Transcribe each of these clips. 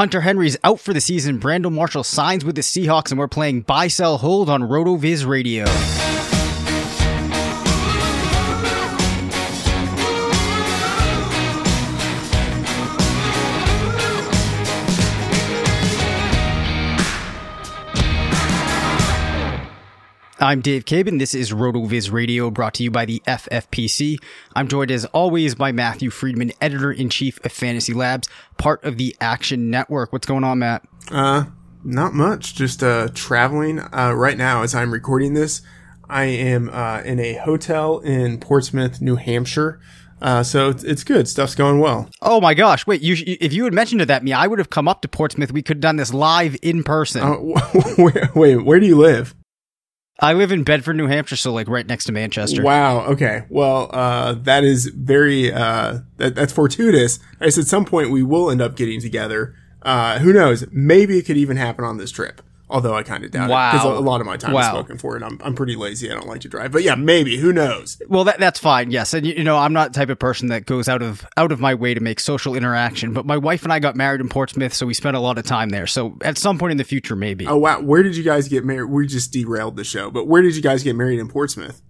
Hunter Henry's out for the season. Brandon Marshall signs with the Seahawks, and we're playing Buy Sell Hold on RotoViz Radio. I'm Dave Caban. This is RotoViz Radio brought to you by the FFPC. I'm joined as always by Matthew Freedman, editor in chief of Fantasy Labs, part of the Action Network. What's going on, Matt? Uh, not much. Just uh, traveling. Uh, right now, as I'm recording this, I am uh, in a hotel in Portsmouth, New Hampshire. Uh, so it's, it's good. Stuff's going well. Oh my gosh! Wait, you if you had mentioned it that me, I would have come up to Portsmouth. We could have done this live in person. Uh, wait, where do you live? I live in Bedford, New Hampshire, so like right next to Manchester. Wow. Okay. Well, uh, that is very, uh, that, that's fortuitous. I guess at some point we will end up getting together. Uh, who knows? Maybe it could even happen on this trip. Although I kind of doubt Wow. it because a lot of my time Wow. is spoken for, and I'm I'm pretty lazy. I don't like to drive, but yeah, maybe. Who knows? Well, that that's fine. Yes, and you, you know, I'm not the type of person that goes out of out of my way to make social interaction. But my wife and I got married in Portsmouth, so we spent a lot of time there. So at some point in the future, maybe. Oh wow, where did you guys get married? We just derailed the show, but where did you guys get married in Portsmouth?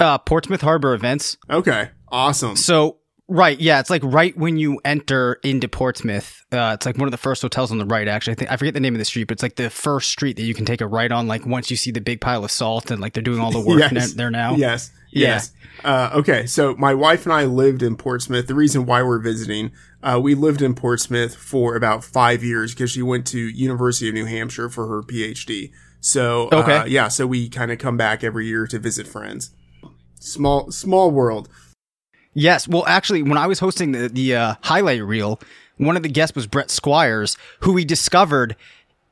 Uh, Portsmouth Harbor Events. Okay, awesome. So right, yeah, it's like right when you enter into Portsmouth. Uh, it's like one of the first hotels on the right. Actually, I think I forget the name of the street, but it's like the first street that you can take a right on. Like once you see the big pile of salt and like they're doing all the work Yes. there now. Yes. Yeah. Yes. Uh, okay. So my wife and I lived in Portsmouth. The reason why we're visiting, uh, we lived in Portsmouth for about five years because she went to University of New Hampshire for her PhD. So, uh, Okay. yeah, so we kind of come back every year to visit friends. Small, small world. Yes. Well, actually, when I was hosting the, the uh, highlight reel, one of the guests was Brett Squires, who we discovered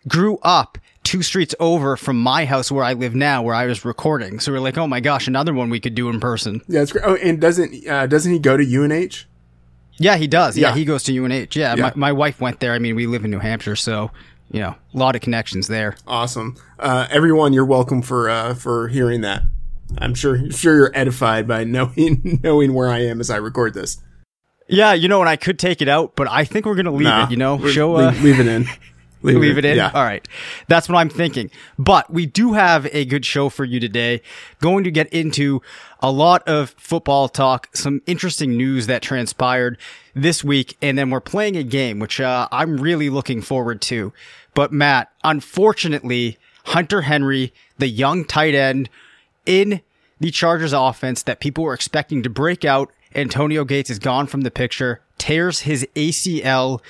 grew up two streets over from my house where I live now, where I was recording. So we're like, oh my gosh, another one we could do in person. Yeah, it's great. Oh, and doesn't, uh, doesn't he go to UNH? Yeah, he does. Yeah, Yeah. he goes to UNH. Yeah, Yeah. My, my wife went there. I mean, we live in New Hampshire, so, you know, a lot of connections there. Awesome. Uh, everyone, you're welcome for, uh, for hearing that. I'm sure, sure you're edified by knowing, knowing where I am as I record this. Yeah, you know, and I could take it out, but I think we're going to leave Nah, it, you know? Show, uh, leave, leave it in. leave it in. Yeah. All right. That's what I'm thinking. But we do have a good show for you today. Going to get into a lot of football talk, some interesting news that transpired this week, and then we're playing a game, which uh, I'm really looking forward to. But Matt, unfortunately, Hunter Henry, the young tight end in the Chargers offense that people were expecting to break out, Antonio Gates is gone from the picture, tears his ACL.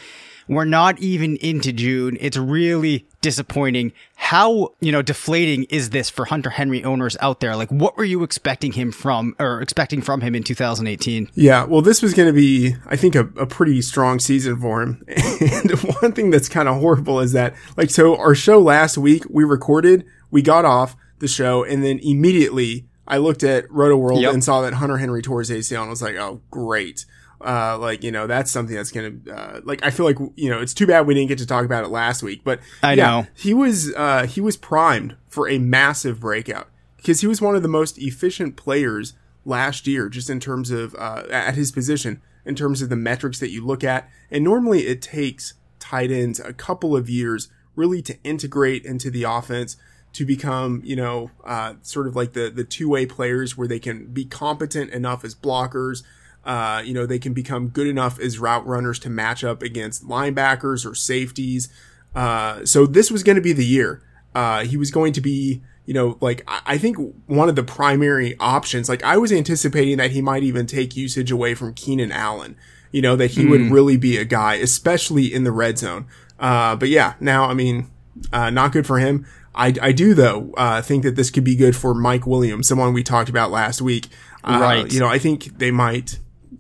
We're not even into June. It's really disappointing. How, you know, deflating is this for Hunter Henry owners out there? Like, what were you expecting him from, or expecting from him in 2018? Yeah, well, this was going to be, I think, a, a pretty strong season for him. And one thing that's kind of horrible is that, like, so our show last week, we recorded, we got off the show, and then immediately I looked at Rotoworld Yep. and saw that Hunter Henry tore his ACL, and I was like, oh, great. Uh, like, you know, that's something that's going to, uh, like, I feel like, you know, it's too bad we didn't get to talk about it last week, but I yeah, know. he was, uh, he was primed for a massive breakout because he was one of the most efficient players last year, just in terms of uh, at his position, in terms of the metrics that you look at. And normally it takes tight ends a couple of years really to integrate into the offense to become, you know, uh, sort of like the the two way players where they can be competent enough as blockers. Uh, you know, they can become good enough as route runners to match up against linebackers or safeties. Uh, so this was going to be the year. Uh, he was going to be, you know, like I I think one of the primary options. Like I was anticipating that he might even take usage away from Keenan Allen. You know that he would really be a guy, especially in the red zone. Uh, but yeah, now I mean, uh, not good for him. I, I do though uh, think that this could be good for Mike Williams, someone we talked about last week. Uh, Right. You know, I think they might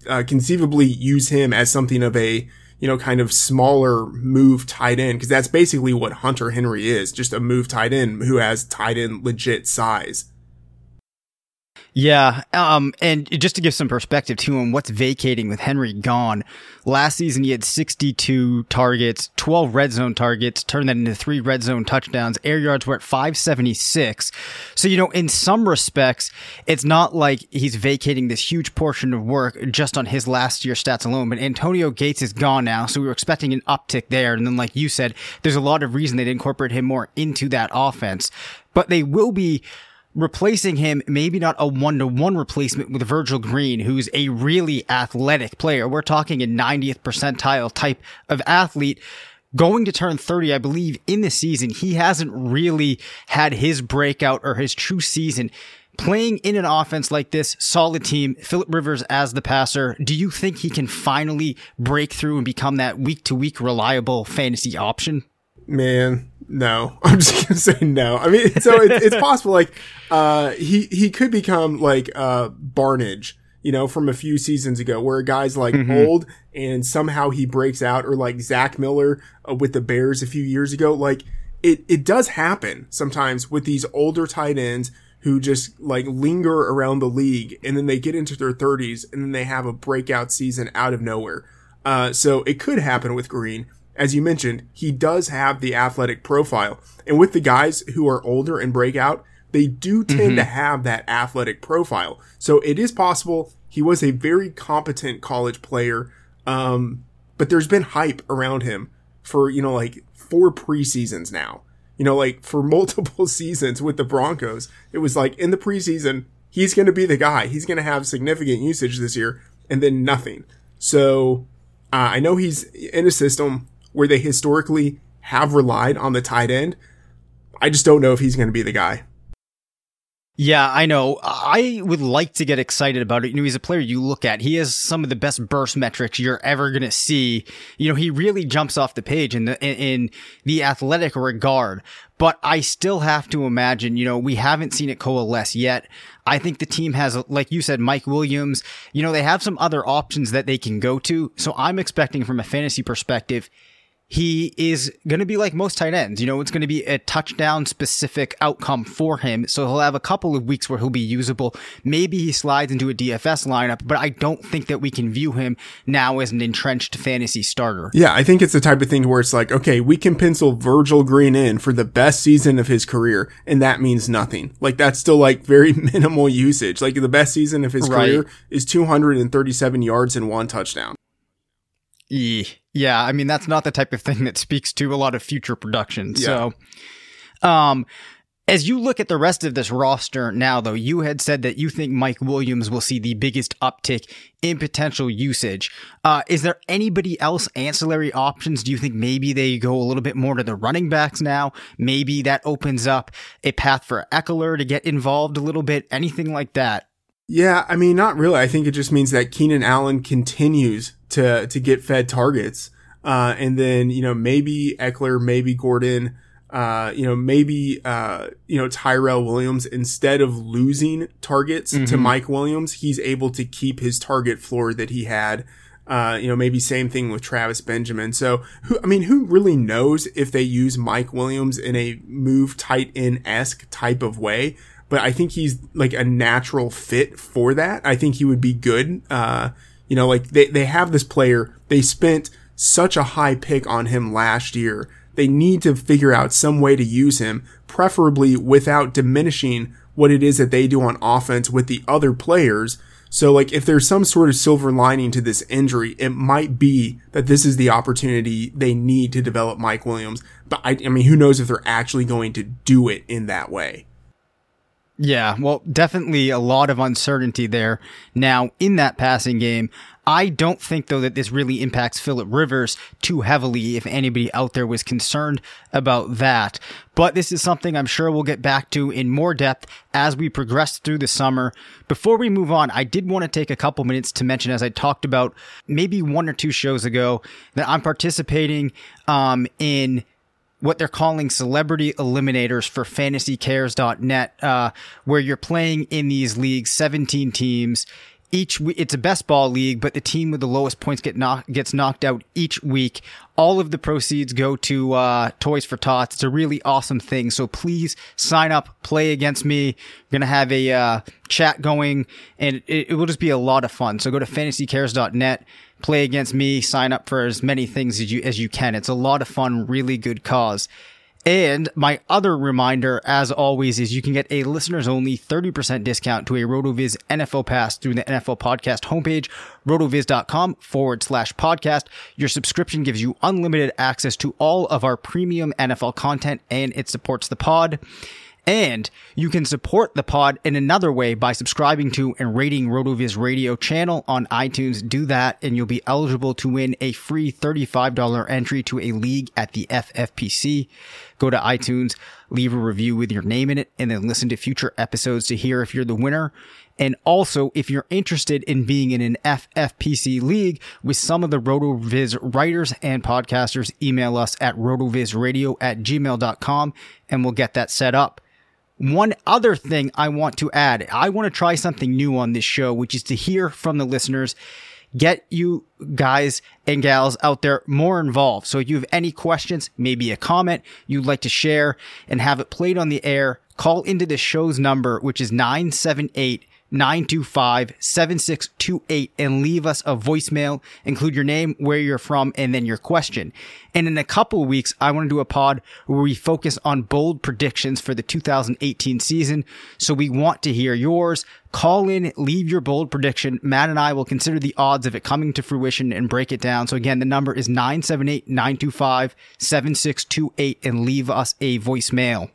uh, conceivably use him as something of a you know kind of smaller move tight end because that's basically what Hunter Henry is, just a move tight end who has tight end legit size. Yeah. Um, and just to give some perspective to him, what's vacating with Henry gone. Last season, he had 62 targets, 12 red zone targets, turned that into three red zone touchdowns. Air yards were at 576. So, you know, in some respects, it's not like he's vacating this huge portion of work just on his last year stats alone, but Antonio Gates is gone now. So we were expecting an uptick there. And then, like you said, there's a lot of reason they'd incorporate him more into that offense, but they will be replacing him, maybe not a one to one replacement with Virgil Green, who's a really athletic player. We're talking a 90th percentile type of athlete going to turn 30, I believe, in the season. He hasn't really had his breakout or his true season. Playing in an offense like this, solid team, Philip Rivers as the passer, do you think he can finally break through and become that week to week reliable fantasy option? Man, no. I'm just gonna say no. I mean, so it, it's possible. Like, uh, he he could become like uh Barnidge, you know, from a few seasons ago, where a guy's like mm-hmm. old and somehow he breaks out, or like Zach Miller uh, with the Bears a few years ago. Like, it it does happen sometimes with these older tight ends who just like linger around the league, and then they get into their 30s, and then they have a breakout season out of nowhere. Uh, so it could happen with Green as you mentioned, he does have the athletic profile. And with the guys who are older and break out, they do tend mm-hmm. to have that athletic profile. So it is possible he was a very competent college player. Um, but there's been hype around him for, you know, like four preseasons now. You know, like for multiple seasons with the Broncos. It was like in the preseason, he's going to be the guy. He's going to have significant usage this year and then nothing. So uh, I know he's in a system where they historically have relied on the tight end. I just don't know if he's going to be the guy. Yeah, I know. I would like to get excited about it. You know, he's a player you look at. He has some of the best burst metrics you're ever going to see. You know, he really jumps off the page in the, in the athletic regard, but I still have to imagine, you know, we haven't seen it coalesce yet. I think the team has, like you said, Mike Williams, you know, they have some other options that they can go to. So I'm expecting from a fantasy perspective, he is going to be like most tight ends. You know, it's going to be a touchdown specific outcome for him. So he'll have a couple of weeks where he'll be usable. Maybe he slides into a DFS lineup, but I don't think that we can view him now as an entrenched fantasy starter. Yeah, I think it's the type of thing where it's like, okay, we can pencil Virgil Green in for the best season of his career, and that means nothing. Like that's still like very minimal usage. Like the best season of his right. career is 237 yards and one touchdown. Yeah, I mean that's not the type of thing that speaks to a lot of future production. Yeah. So, um, as you look at the rest of this roster now, though, you had said that you think Mike Williams will see the biggest uptick in potential usage. Uh, is there anybody else ancillary options? Do you think maybe they go a little bit more to the running backs now? Maybe that opens up a path for Ekeler to get involved a little bit. Anything like that? Yeah, I mean, not really. I think it just means that Keenan Allen continues to to get fed targets, uh, and then you know maybe Ekeler, maybe Gordon, uh, you know maybe uh, you know Tyrell Williams instead of losing targets mm-hmm. to Mike Williams, he's able to keep his target floor that he had. Uh, you know, maybe same thing with Travis Benjamin. So, who, I mean, who really knows if they use Mike Williams in a move tight end esque type of way? But I think he's like a natural fit for that. I think he would be good. Uh, you know, like they, they have this player, they spent such a high pick on him last year. They need to figure out some way to use him, preferably without diminishing what it is that they do on offense with the other players. So like if there's some sort of silver lining to this injury, it might be that this is the opportunity they need to develop Mike Williams. But I, I mean, who knows if they're actually going to do it in that way. Yeah, well, definitely a lot of uncertainty there. Now, in that passing game, I don't think though that this really impacts Philip Rivers too heavily if anybody out there was concerned about that. But this is something I'm sure we'll get back to in more depth as we progress through the summer. Before we move on, I did want to take a couple minutes to mention, as I talked about maybe one or two shows ago, that I'm participating um, in what they're calling celebrity eliminators for fantasycares.net, uh, where you're playing in these leagues, 17 teams. each week. It's a best ball league, but the team with the lowest points get knock, gets knocked out each week. All of the proceeds go to uh, Toys for Tots. It's a really awesome thing. So please sign up, play against me. We're gonna have a uh, chat going, and it, it will just be a lot of fun. So go to fantasycares.net, play against me, sign up for as many things as you as you can. It's a lot of fun, really good cause. And my other reminder, as always, is you can get a listeners only 30% discount to a RotoViz NFL pass through the NFL podcast homepage, rotoviz.com forward slash podcast. Your subscription gives you unlimited access to all of our premium NFL content and it supports the pod. And you can support the pod in another way by subscribing to and rating RotoViz radio channel on iTunes. Do that and you'll be eligible to win a free $35 entry to a league at the FFPC. Go to iTunes, leave a review with your name in it, and then listen to future episodes to hear if you're the winner. And also, if you're interested in being in an FFPC league with some of the RotoViz writers and podcasters, email us at rotovizradio at gmail.com and we'll get that set up. One other thing I want to add, I want to try something new on this show, which is to hear from the listeners, get you guys and gals out there more involved. So if you have any questions, maybe a comment you'd like to share and have it played on the air, call into the show's number, which is 978 925 7628 and leave us a voicemail. Include your name, where you're from, and then your question. And in a couple weeks, I want to do a pod where we focus on bold predictions for the 2018 season. So we want to hear yours. Call in, leave your bold prediction. Matt and I will consider the odds of it coming to fruition and break it down. So again, the number is 978 925 7628 and leave us a voicemail.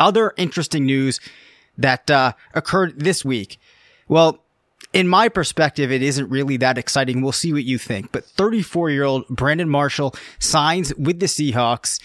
Other interesting news that uh, occurred this week. Well, in my perspective, it isn't really that exciting. We'll see what you think. But 34 year old Brandon Marshall signs with the Seahawks.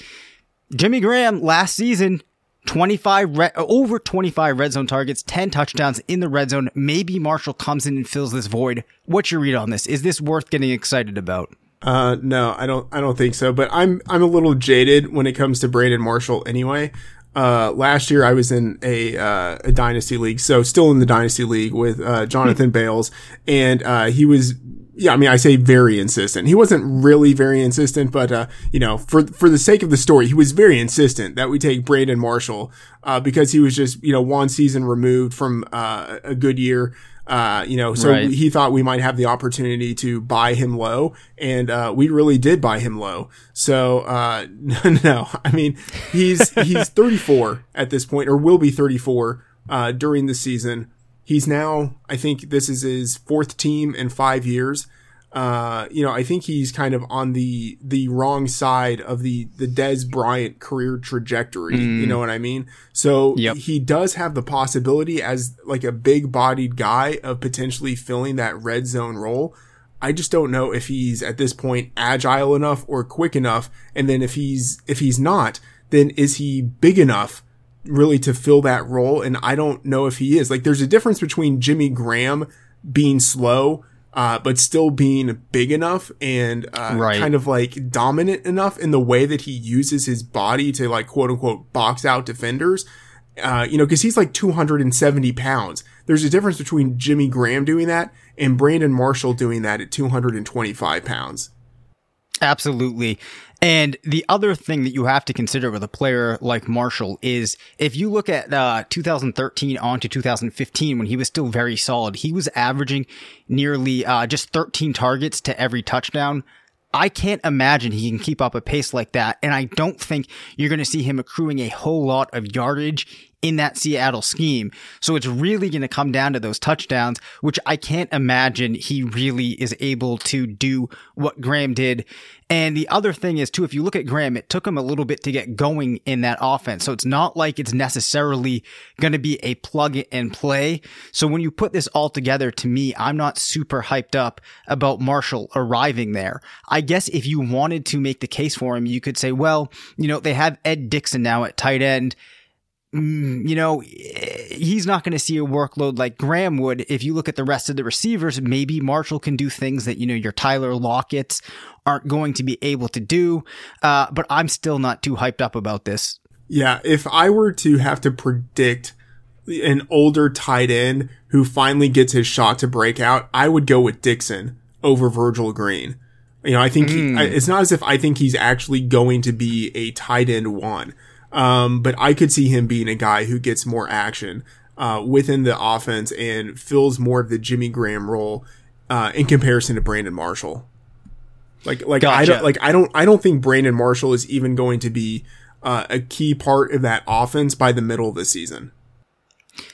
Jimmy Graham last season, 25 red, over 25 red zone targets, 10 touchdowns in the red zone. Maybe Marshall comes in and fills this void. What's your read on this? Is this worth getting excited about? Uh, no, I don't, I don't think so, but I'm, I'm a little jaded when it comes to Brandon Marshall anyway. Uh, last year I was in a, uh, a dynasty league, so still in the dynasty league with, uh, Jonathan Bales, and, uh, he was, yeah, I mean, I say very insistent. He wasn't really very insistent, but, uh, you know, for, for the sake of the story, he was very insistent that we take Brandon Marshall, uh, because he was just, you know, one season removed from, uh, a good year. Uh, you know, so Right. he thought we might have the opportunity to buy him low, and uh, we really did buy him low. So uh, no, I mean he's he's 34 at this point, or will be 34 uh, during the season. He's now, I think, this is his fourth team in five years. Uh, you know, I think he's kind of on the the wrong side of the the Dez Bryant career trajectory. You know what I mean? So Yep. he does have the possibility as like a big bodied guy of potentially filling that red zone role. I just don't know if he's at this point agile enough or quick enough. And then if he's, if he's not, then is he big enough really to fill that role? And I don't know if he is. Like there's a difference between Jimmy Graham being slow, uh, but still being big enough and, uh, Right. kind of like dominant enough in the way that he uses his body to like quote unquote box out defenders. Uh, you know, cause he's like 270 pounds. There's a difference between Jimmy Graham doing that and Brandon Marshall doing that at 225 pounds. Absolutely. And the other thing that you have to consider with a player like Marshall is if you look at uh, 2013 on to 2015 when he was still very solid, he was averaging nearly uh, just 13 targets to every touchdown. I can't imagine he can keep up a pace like that. And I don't think you're going to see him accruing a whole lot of yardage in that Seattle scheme. So it's really going to come down to those touchdowns, which I can't imagine he really is able to do what Graham did. And the other thing is too, if you look at Graham, it took him a little bit to get going in that offense. So it's not like it's necessarily going to be a plug and play. So when you put this all together, to me, I'm not super hyped up about Marshall arriving there. I guess if you wanted to make the case for him, you could say, well, you know, they have Ed Dickson now at tight end mm, you know, he's not going to see a workload like Graham would. If you look at the rest of the receivers, maybe Marshall can do things that, you know, your Tyler Lockett's aren't going to be able to do. Uh, but I'm still not too hyped up about this. Yeah, if I were to have to predict an older tight end who finally gets his shot to break out, I would go with Dickson over Virgil Green. You know, I think he, it's not as if I think he's actually going to be a tight end one. Um, but I could see him being a guy who gets more action, uh, within the offense and fills more of the Jimmy Graham role, uh, in comparison to Brandon Marshall. Like, like I don't, like I don't, I don't think Brandon Marshall is even going to be, uh, a key part of that offense by the middle of the season.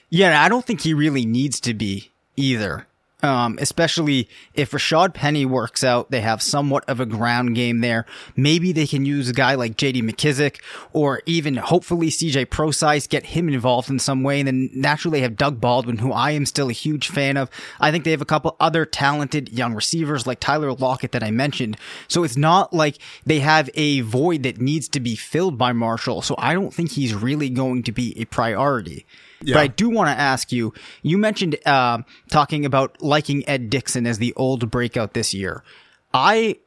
Yeah, I don't think he really needs to be either. Um, especially if Rashad Penny works out, they have somewhat of a ground game there. Maybe they can use a guy like JD McKissic or even hopefully CJ Prosize, get him involved in some way. And then naturally have Doug Baldwin, who I am still a huge fan of. I think they have a couple other talented young receivers like Tyler Lockett that I mentioned. So it's not like they have a void that needs to be filled by Marshall. So I don't think he's really going to be a priority. But I do want to ask you. You mentioned uh, talking about liking Ed Dickson as the old breakout this year. I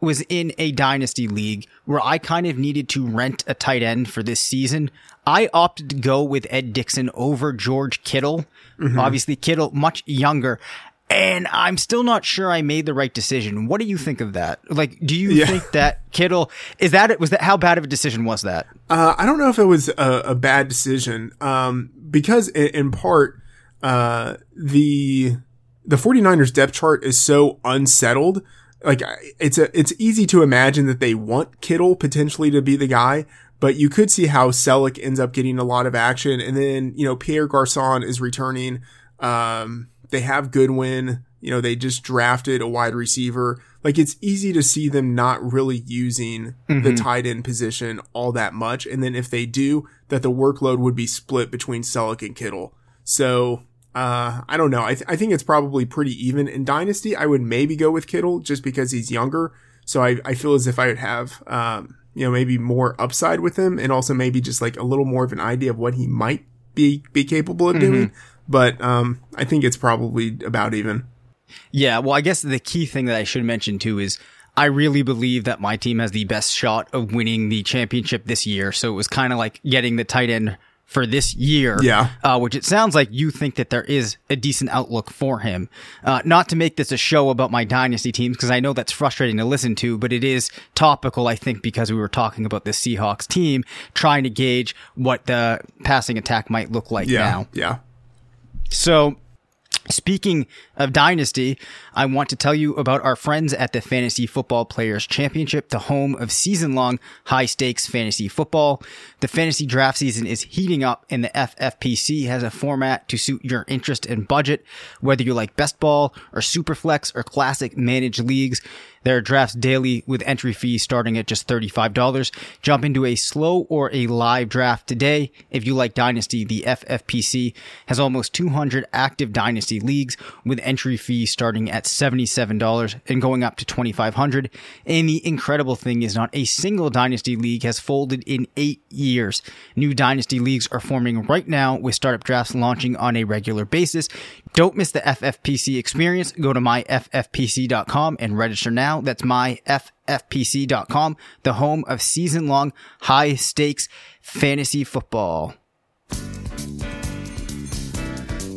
was in a dynasty league where I kind of needed to rent a tight end for this season. I opted to go with Ed Dickson over George Kittle. Obviously, Kittle much younger. And I'm still not sure I made the right decision. What do you think of that? Like, do you Yeah. think that Kittle is that was that how bad of a decision was that? Uh, I don't know if it was a, a bad decision, um, because in, in part, uh, the, the 49ers depth chart is so unsettled. Like it's a, it's easy to imagine that they want Kittle potentially to be the guy, but you could see how Celek ends up getting a lot of action. And then, you know, Pierre Garcon is returning. Um, they have Goodwin. You know, they just drafted a wide receiver. Like it's easy to see them not really using the tight end position all that much. And then if they do, that the workload would be split between Celek and Kittle. So, uh, I don't know. I, th- I think it's probably pretty even. In Dynasty, I would maybe go with Kittle just because he's younger. So I, I feel as if I would have, um, you know, maybe more upside with him and also maybe just like a little more of an idea of what he might be, be capable of doing. But, um, I think it's probably about even. Yeah, well, I guess the key thing that I should mention too is I really believe that my team has the best shot of winning the championship this year. So it was kind of like getting the tight end for this year. Yeah. Uh, which it sounds like you think that there is a decent outlook for him. Uh, not to make this a show about my dynasty teams, because I know that's frustrating to listen to, but it is topical, I think, because we were talking about the Seahawks team, trying to gauge what the passing attack might look like Yeah. now. Yeah. So, speaking of Dynasty, I want to tell you about our friends at the Fantasy Football Players Championship, the home of season long high stakes fantasy football. The fantasy draft season is heating up and the FFPC has a format to suit your interest and budget. Whether you like best ball or superflex or classic managed leagues, there are drafts daily with entry fees starting at just $35. Jump into a slow or a live draft today. If you like Dynasty, the FFPC has almost 200 active Dynasty leagues with entry fees starting at $77 and going up to $2,500. And the incredible thing is not a single Dynasty league has folded in eight years. New Dynasty leagues are forming right now with startup drafts launching on a regular basis. Don't miss the FFPC experience. Go to myffpc.com and register now. That's myffpc.com, the home of season long high stakes fantasy football.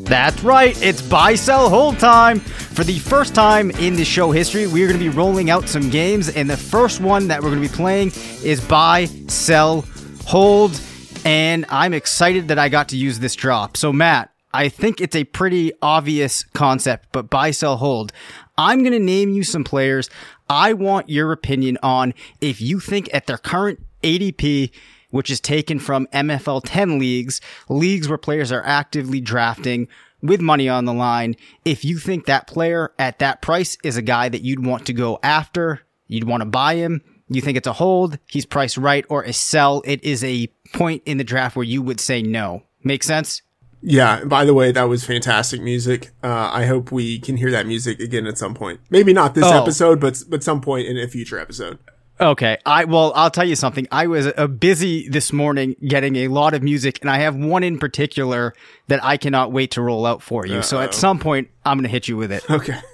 That's right, it's buy, sell, hold time. For the first time in the show history, we are going to be rolling out some games, and the first one that we're going to be playing is buy, sell, hold. And I'm excited that I got to use this drop. So, Matt, I think it's a pretty obvious concept, but buy, sell, hold. I'm going to name you some players. I want your opinion on if you think at their current ADP, which is taken from MFL 10 leagues, leagues where players are actively drafting with money on the line. If you think that player at that price is a guy that you'd want to go after, you'd want to buy him, you think it's a hold, he's priced right, or a sell, it is a point in the draft where you would say no. Make sense? Yeah. By the way, that was fantastic music. Uh, I hope we can hear that music again at some point. Maybe not this Oh. episode, but but some point in a future episode. Okay. I well, I'll tell you something. I was uh, busy this morning getting a lot of music, and I have one in particular that I cannot wait to roll out for you. So at some point, I'm going to hit you with it. Okay.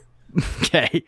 Okay.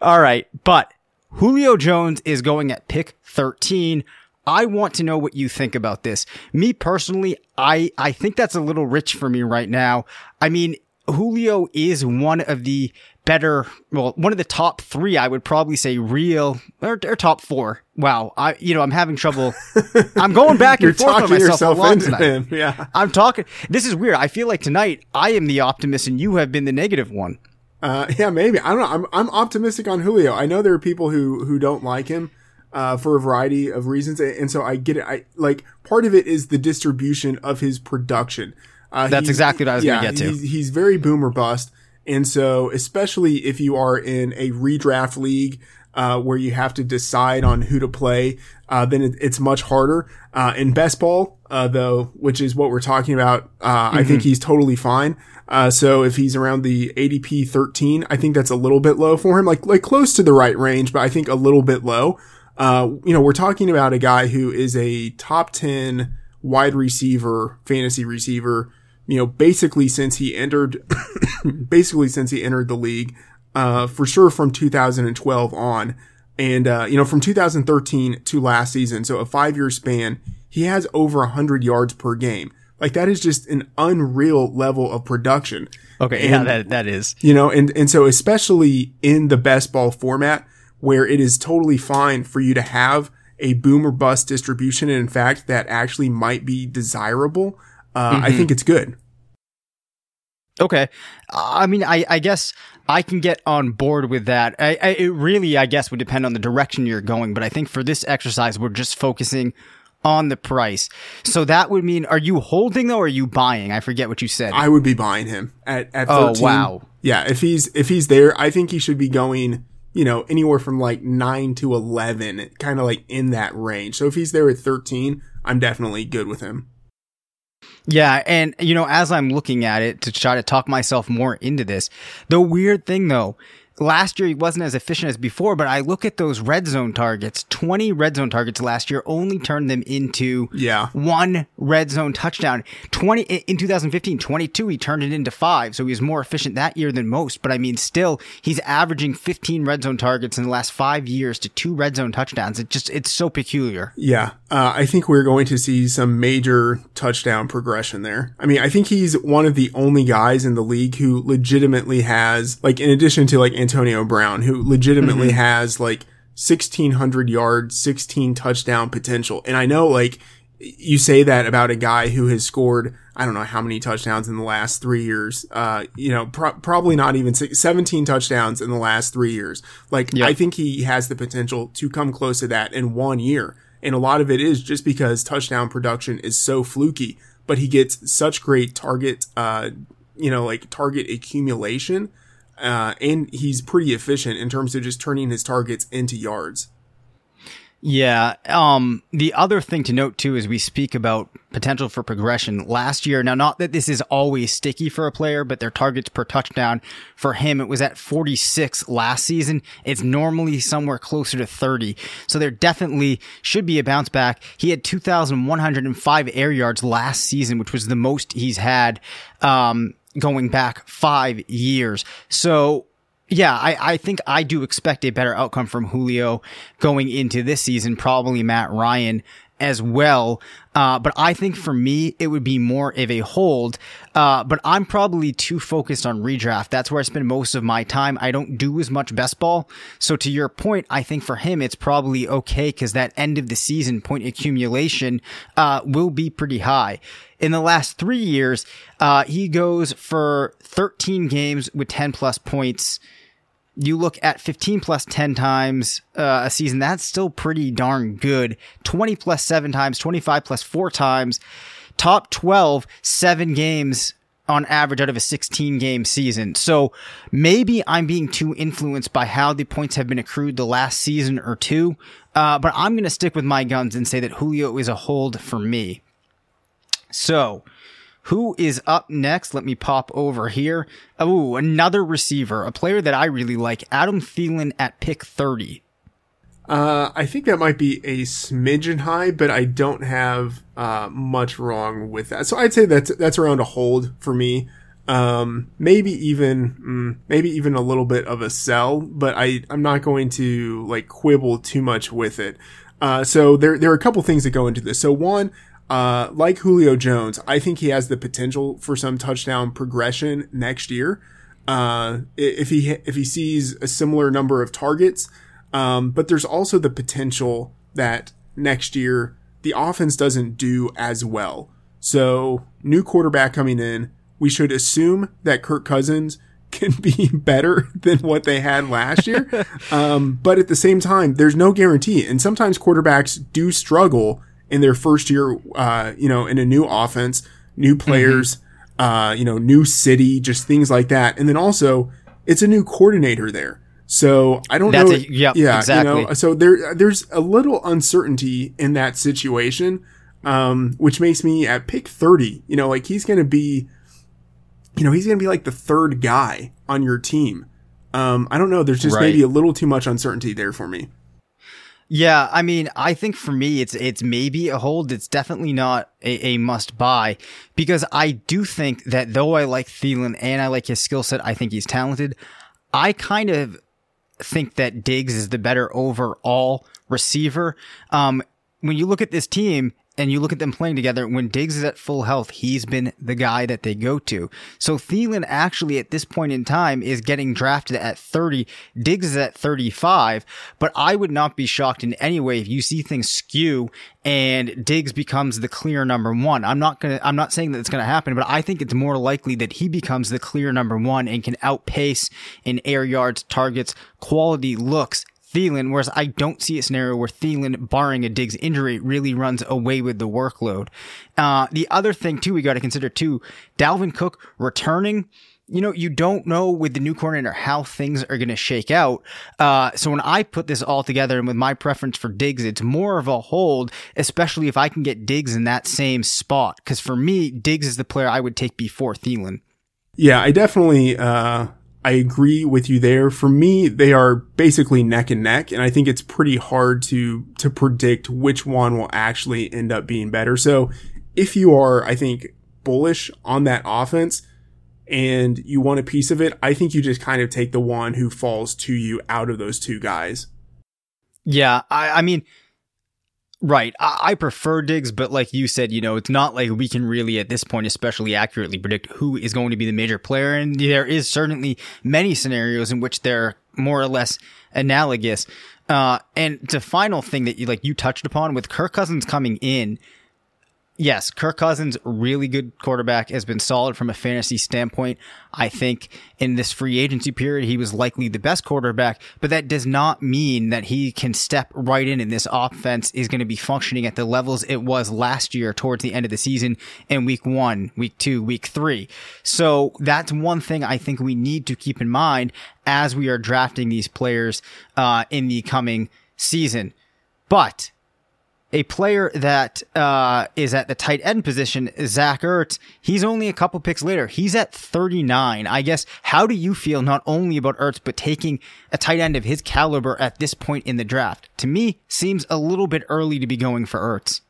All right. But Julio Jones is going at pick 13. I want to know what you think about this. Me personally, I, I think that's a little rich for me right now. I mean, Julio is one of the better, well, one of the top three, I would probably say real, or, or top four. Wow. I, you know, I'm having trouble. I'm going back and forth on myself a lot tonight. Him. Yeah. I'm talking, this is weird. I feel like tonight I am the optimist and you have been the negative one. Uh, yeah, maybe. I don't know. I'm, I'm optimistic on Julio. I know there are people who, who don't like him, uh, for a variety of reasons. And so I get it. I like part of it is the distribution of his production. Uh, That's exactly what I was yeah, going to get to. He's, he's very boomer bust. And so, especially if you are in a redraft league, uh, where you have to decide on who to play, uh, then it, it's much harder. Uh, in best ball, uh, though, which is what we're talking about, mm-hmm. I think mm-hmm. he's totally fine. Uh, so if he's around the ADP 13, I think that's a little bit low for him, like, like close to the right range, but I think a little bit low. You know, we're talking about a guy who is a top 10 wide receiver, fantasy receiver, you know, basically since he entered, basically since he entered the league, uh, for sure from 2012 on. And, uh, you know, from 2013 to last season, so a five year span, he has over 100 yards per game. Like that is just an unreal level of production. Okay, and, yeah, that that is. You know, and and so especially in the best ball format where it is totally fine for you to have a boom or bust distribution and in fact that actually might be desirable uh, mm-hmm. I think it's good. Okay. I mean, I, I guess I can get on board with that. I, I, it really, I guess, would depend on the direction you're going. But I think for this exercise, we're just focusing on the price. So that would mean, are you holding though, or are you buying? I forget what you said. I would be buying him at, at 13. Oh, wow. Yeah. If he's, if he's there, I think he should be going, you know, anywhere from like nine to 11, kind of like in that range. So if he's there at 13, I'm definitely good with him. Yeah, and you know, as I'm looking at it to try to talk myself more into this, the weird thing though last year he wasn't as efficient as before, but I look at those red zone targets. 20 red zone targets last year only turned them into yeah. one red zone touchdown. 20 in 2015, 22 he turned it into 5, so he was more efficient that year than most, but I mean still he's averaging 15 red zone targets in the last 5 years to two red zone touchdowns. It just it's so peculiar. Yeah. Uh, I think we're going to see some major touchdown progression there. I mean, I think he's one of the only guys in the league who legitimately has like in addition to like Antonio Brown, who legitimately mm-hmm. has like 1600 yards, 16 touchdown potential. And I know like you say that about a guy who has scored, I don't know how many touchdowns in the last three years. Uh, you know, pro- probably not even six, 17 touchdowns in the last three years. Like, yep. I think he has the potential to come close to that in one year. And a lot of it is just because touchdown production is so fluky, but he gets such great target, uh, you know, like target accumulation uh, and he's pretty efficient in terms of just turning his targets into yards. Yeah. Um, the other thing to note too is we speak about potential for progression last year. Now, not that this is always sticky for a player, but their targets per touchdown for him, it was at 46 last season. It's normally somewhere closer to 30. So there definitely should be a bounce back. He had 2,105 air yards last season, which was the most he's had, um, going back five years. So yeah, I, I think I do expect a better outcome from Julio going into this season, probably Matt Ryan as well. Uh, but I think for me, it would be more of a hold. Uh, but I'm probably too focused on redraft. That's where I spend most of my time. I don't do as much best ball. So to your point, I think for him, it's probably okay because that end of the season point accumulation, uh, will be pretty high. In the last three years, uh, he goes for 13 games with 10 plus points. You look at 15 plus 10 times uh, a season, that's still pretty darn good. 20 plus seven times, 25 plus four times. Top 12, seven games on average out of a 16 game season. So maybe I'm being too influenced by how the points have been accrued the last season or two. Uh, but I'm going to stick with my guns and say that Julio is a hold for me. So, who is up next? Let me pop over here. Oh, another receiver, a player that I really like, Adam Thielen at pick 30. Uh, I think that might be a smidgen high, but I don't have uh, much wrong with that. So I'd say that's that's around a hold for me. Um, maybe even mm, maybe even a little bit of a sell, but I I'm not going to like quibble too much with it. Uh, so there, there are a couple things that go into this. So one, uh, like Julio Jones, I think he has the potential for some touchdown progression next year. Uh, if he, if he sees a similar number of targets, um, but there's also the potential that next year the offense doesn't do as well. So new quarterback coming in, we should assume that Kirk Cousins can be better than what they had last year. um, but at the same time, there's no guarantee. And sometimes quarterbacks do struggle in their first year, uh, you know, in a new offense, new players, mm-hmm. uh, you know, new city, just things like that. And then also, it's a new coordinator there. So I don't That's know. A, yep, yeah, exactly. You know, so there, there's a little uncertainty in that situation, um, which makes me at pick 30, you know, like he's going to be you know, he's going to be like the third guy on your team. Um, I don't know. There's just right. maybe a little too much uncertainty there for me. Yeah, I mean, I think for me, it's it's maybe a hold. It's definitely not a, a, must buy because I do think that though I like Thielen and I like his skill set, I think he's talented. I kind of think that Diggs is the better overall receiver. Um, when you look at this team, and you look at them playing together, when Diggs is at full health, he's been the guy that they go to. So Thielen actually at this point in time is getting drafted at 30. Diggs is at 35, but I would not be shocked in any way if you see things skew and Diggs becomes the clear number one. I'm not gonna, I'm not saying that it's gonna happen, but I think it's more likely that he becomes the clear number one and can outpace in air yards, targets, quality looks Thielen, whereas I don't see a scenario where Thielen, barring a Diggs injury, really runs away with the workload. Uh, the other thing too, we got to consider too, Dalvin Cook returning. You know, you don't know with the new coordinator how things are going to shake out. Uh, so when I put this all together and with my preference for Diggs, it's more of a hold, especially if I can get Diggs in that same spot. Because for me, Diggs is the player I would take before Thielen. Yeah, I definitely, uh, I agree with you there. For me, they are basically neck and neck, and I think it's pretty hard to to predict which one will actually end up being better. So, if you are, I think, bullish on that offense and you want a piece of it, I think you just kind of take the one who falls to you out of those two guys. Yeah, I, I mean, Right. I, I, prefer Diggs, but like you said, you know, it's not like we can really at this point especially accurately predict who is going to be the major player. And there is certainly many scenarios in which they're more or less analogous. Uh, and the final thing that you like you touched upon with Kirk Cousins coming in, yes, Kirk Cousins, really good quarterback, has been solid from a fantasy standpoint. I think in this free agency period, he was likely the best quarterback, but that does not mean that he can step right in and this offense is going to be functioning at the levels it was last year towards the end of the season in week one, week two, week three. So that's one thing I think we need to keep in mind as we are drafting these players, uh, in the coming season. But a player that uh, is at the tight end position, Zach Ertz, he's only a couple picks later. He's at 39. I guess, how do you feel not only about Ertz, but taking a tight end of his caliber at this point in the draft? To me, seems a little bit early to be going for Ertz.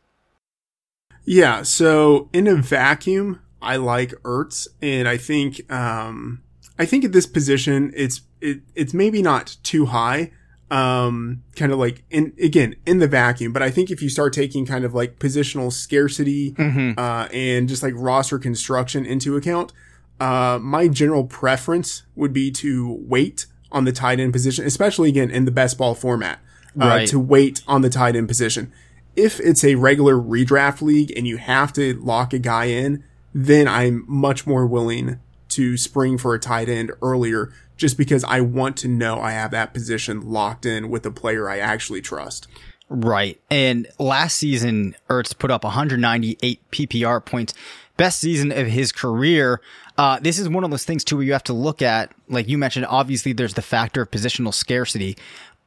Yeah, so in a vacuum, I like Ertz, and I think um, I think at this position, it's it, it's maybe not too high um, kind of like in again in the vacuum. But I think if you start taking kind of like positional scarcity mm-hmm. uh, and just like roster construction into account, uh, my general preference would be to wait on the tight end position, especially again in the best ball format, uh, right. to wait on the tight end position. If it's a regular redraft league and you have to lock a guy in, then I'm much more willing to spring for a tight end earlier just because I want to know I have that position locked in with a player I actually trust. Right. And last season, Ertz put up 198 PPR points. Best season of his career. Uh, this is one of those things too where you have to look at, like you mentioned, obviously there's the factor of positional scarcity,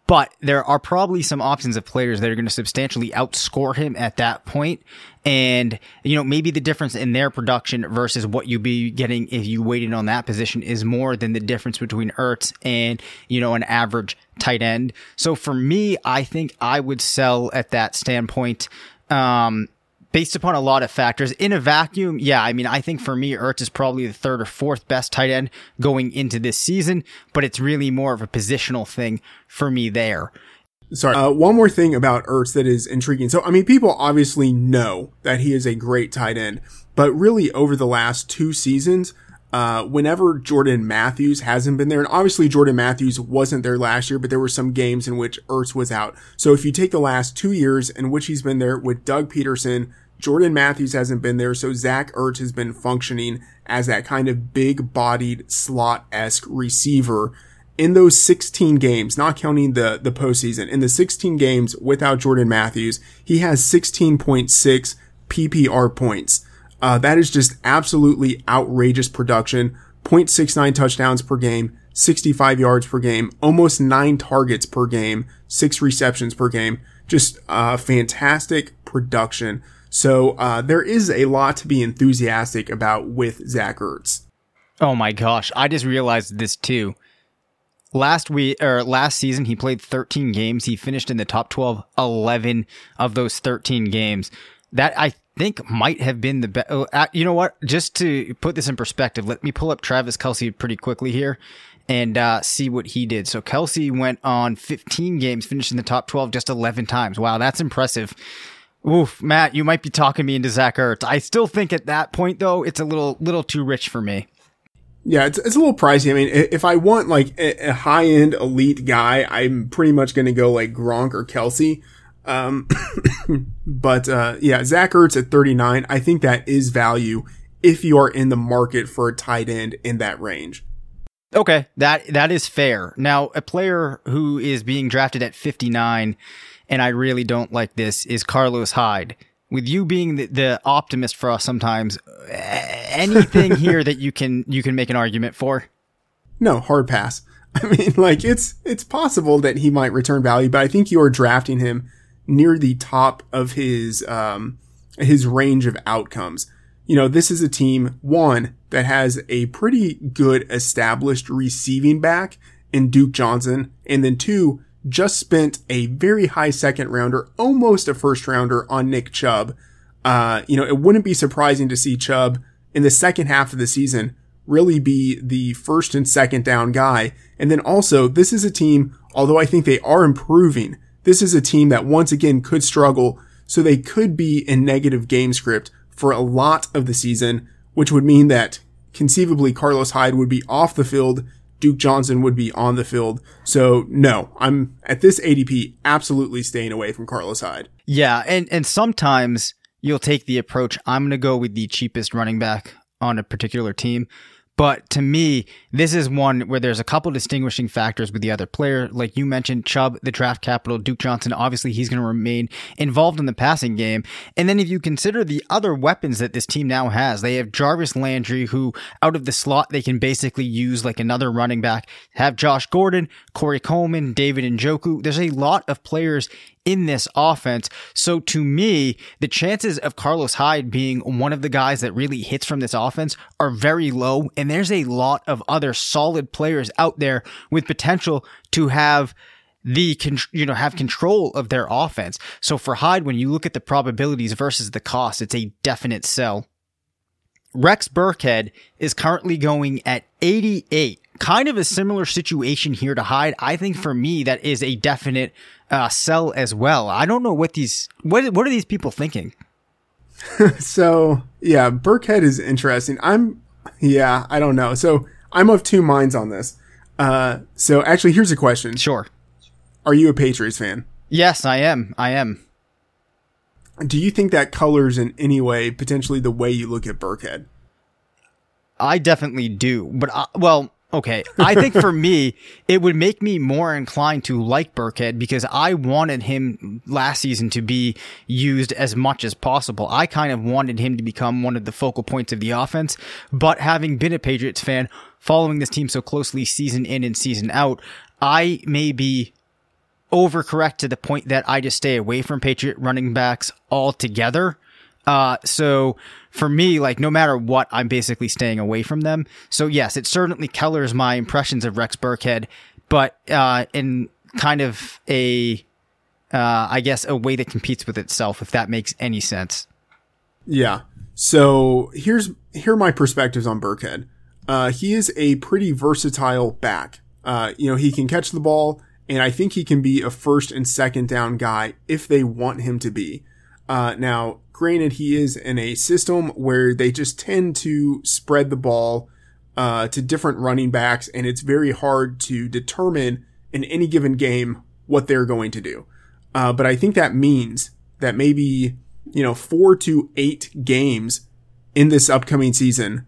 but there are probably some options of players that are going to substantially outscore him at that point. And, you know, maybe the difference in their production versus what you'd be getting if you waited on that position is more than the difference between Ertz and, you know, an average tight end. So for me, I think I would sell at that standpoint. Um, based upon a lot of factors. In a vacuum, yeah, I mean, I think for me, Ertz is probably the third or fourth best tight end going into this season, but it's really more of a positional thing for me there. Sorry. Uh, one more thing about Ertz that is intriguing. So, I mean, people obviously know that he is a great tight end, but really over the last two seasons, uh, whenever Jordan Matthews hasn't been there, and obviously Jordan Matthews wasn't there last year, but there were some games in which Ertz was out. So if you take the last two years in which he's been there with Doug Pederson, Jordan Matthews hasn't been there, so Zach Ertz has been functioning as that kind of big bodied slot esque receiver in those 16 games, not counting the, the postseason, in the 16 games without Jordan Matthews, he has 16.6 PPR points. Uh, that is just absolutely outrageous production. 0.69 touchdowns per game, 65 yards per game, almost nine targets per game, six receptions per game. Just uh, fantastic production. So uh, there is a lot to be enthusiastic about with Zach Ertz. Oh my gosh, I just realized this too. Last week or last season, he played 13 games. He finished in the top 12, 11 of those 13 games. That I think might have been the best. Oh, uh, you know what? Just to put this in perspective, let me pull up Travis Kelce pretty quickly here and uh, see what he did. So Kelce went on 15 games, finished in the top 12 just 11 times. Wow, that's impressive. Oof, Matt, you might be talking me into Zach Ertz. I still think at that point though, it's a little little too rich for me. Yeah, it's, it's a little pricey. I mean, if I want like a, a high end elite guy, I'm pretty much going to go like Gronk or Kelce. Um, but, uh, yeah, Zach Ertz at 39, I think that is value if you are in the market for a tight end in that range. Okay, that that is fair. Now, a player who is being drafted at 59 and I really don't like this is Carlos Hyde with you being the, the optimist for us sometimes, anything here that you can you can make an argument for? No, hard pass. I mean, like it's it's possible that he might return value, but I think you are drafting him near the top of his um his range of outcomes. You know, this is a team one that has a pretty good established receiving back in Duke Johnson, and then two just spent a very high second rounder, almost a first rounder on Nick Chubb. Uh, you know, it wouldn't be surprising to see Chubb in the second half of the season really be the first and second down guy. And then also, this is a team, although I think they are improving, this is a team that once again could struggle. So they could be in negative game script for a lot of the season, which would mean that conceivably Carlos Hyde would be off the field Duke Johnson would be on the field. So no, I'm at this ADP absolutely staying away from Carlos Hyde. Yeah, and and sometimes you'll take the approach I'm going to go with the cheapest running back on a particular team but to me, this is one where there's a couple distinguishing factors with the other player. Like you mentioned, Chubb, the draft capital, Duke Johnson, obviously he's going to remain involved in the passing game. And then if you consider the other weapons that this team now has, they have Jarvis Landry, who out of the slot, they can basically use like another running back, have Josh Gordon, Corey Coleman, David Njoku. There's a lot of players in this offense. So to me, the chances of Carlos Hyde being one of the guys that really hits from this offense are very low. And there's a lot of other solid players out there with potential to have the you know have control of their offense. So for Hyde, when you look at the probabilities versus the cost, it's a definite sell. Rex Burkhead is currently going at 88. Kind of a similar situation here to Hyde. I think for me, that is a definite uh, sell as well. I don't know what these what what are these people thinking? so yeah, Burkhead is interesting. I'm yeah, I don't know. So I'm of two minds on this. Uh, so actually, here's a question. Sure. Are you a Patriots fan? Yes, I am. I am do you think that colors in any way potentially the way you look at Burkhead? I definitely do, but I, uh, well, okay. I think for me, it would make me more inclined to like Burkhead because I wanted him last season to be used as much as possible. I kind of wanted him to become one of the focal points of the offense, but having been a Patriots fan, following this team so closely season in and season out, I may be overcorrect to the point that I just stay away from Patriot running backs altogether. Uh, so for me, like no matter what, I'm basically staying away from them. So yes, it certainly colors my impressions of Rex Burkhead, but uh, in kind of a, uh, I guess, a way that competes with itself, if that makes any sense. Yeah. So here's here are my perspectives on Burkhead. Uh, he is a pretty versatile back. Uh, you know, he can catch the ball And I think he can be a first and second down guy if they want him to be. Uh, now, granted, he is in a system where they just tend to spread the ball uh, to different running backs, and it's very hard to determine in any given game what they're going to do. Uh, but I think that means that maybe, you know, four to eight games in this upcoming season,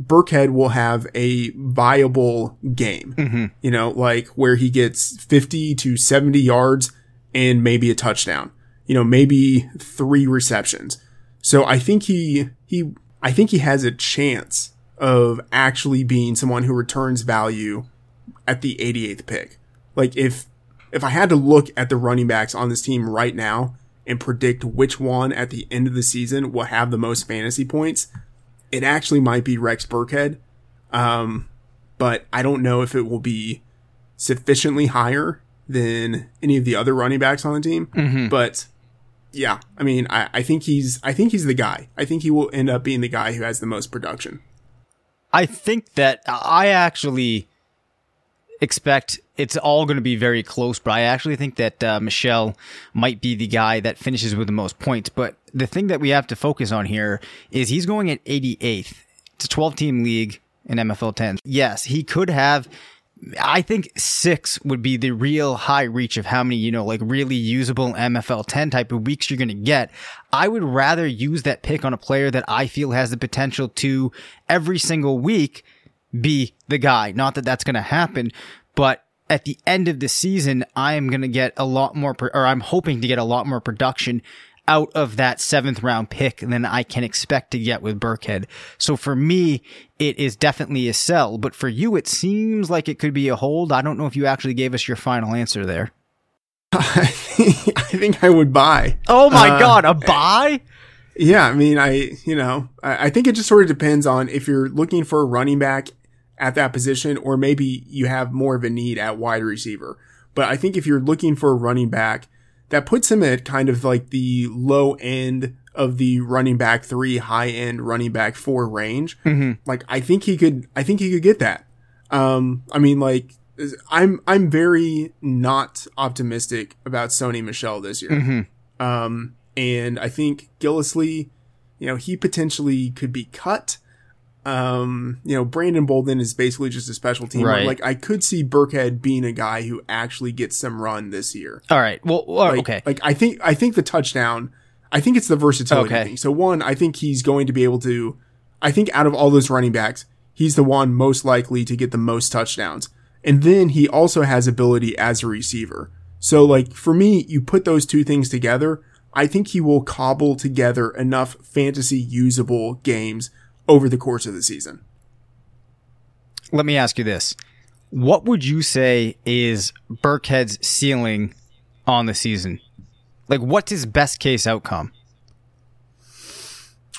Burkhead will have a viable game, Mm-hmm. you know, like where he gets 50 to 70 yards and maybe a touchdown, you know, maybe three receptions. So I think he, he, I think he has a chance of actually being someone who returns value at the 88th pick. Like if, if I had to look at the running backs on this team right now and predict which one at the end of the season will have the most fantasy points, it actually might be Rex Burkhead. Um, but I don't know if it will be sufficiently higher than any of the other running backs on the team. But yeah, I mean, I, I think he's, I think he's the guy. I think he will end up being the guy who has the most production. I think that I actually expect it's all going to be very close, but I actually think that uh, Michel might be the guy that finishes with the most points. But the thing that we have to focus on here is he's going at 88th. It's a 12 team league in MFL 10. Yes, he could have. I think six would be the real high reach of how many, you know, like really usable MFL 10 type of weeks you're going to get. I would rather use that pick on a player that I feel has the potential to every single week be the guy. Not that that's going to happen, but at the end of the season, I am going to get a lot more, pro- or I'm hoping to get a lot more production out of that seventh round pick than I can expect to get with Burkhead. So for me, it is definitely a sell, but for you, it seems like it could be a hold. I don't know if you actually gave us your final answer there. I think I would buy. Oh my Uh, God, a buy? Yeah, I mean, I you know, I, I think it just sort of depends on if you're looking for a running back at that position, or maybe you have more of a need at wide receiver. But I think if you're looking for a running back, that puts him at kind of like the low end of the running back three, high end running back four range. Like I think he could, I think he could get that. Um, I mean, like I'm I'm very not optimistic about Sony Michel this year. Um, and I think Gillislee, you know, he potentially could be cut. Um, you know, Brandon Bolden is basically just a special team. Right. Like I could see Burkhead being a guy who actually gets some run this year. All right. Well, well, Like, okay. Like I think I think the touchdown. I think it's the versatility Okay. thing. So one, I think he's going to be able to. I think out of all those running backs, he's the one most likely to get the most touchdowns. And then he also has ability as a receiver. So like for me, you put those two things together, I think he will cobble together enough fantasy usable games over the course of the season. Let me ask you this. What would you say is Burkhead's ceiling on the season? Like, what's his best case outcome?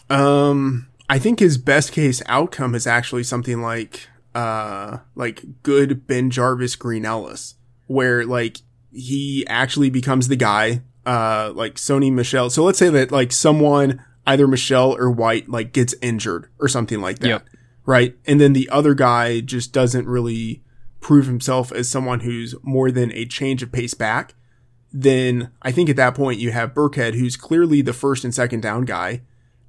Um, I think his best case outcome is actually something like, uh, like good BenJarvus Green-Ellis, where like he actually becomes the guy, uh, like Sony Michel. So let's say that like someone, either Michel or White, like gets injured or something like that. Yep. Right. And then the other guy just doesn't really prove himself as someone who's more than a change of pace back. Then I think at that point you have Burkhead, who's clearly the first and second down guy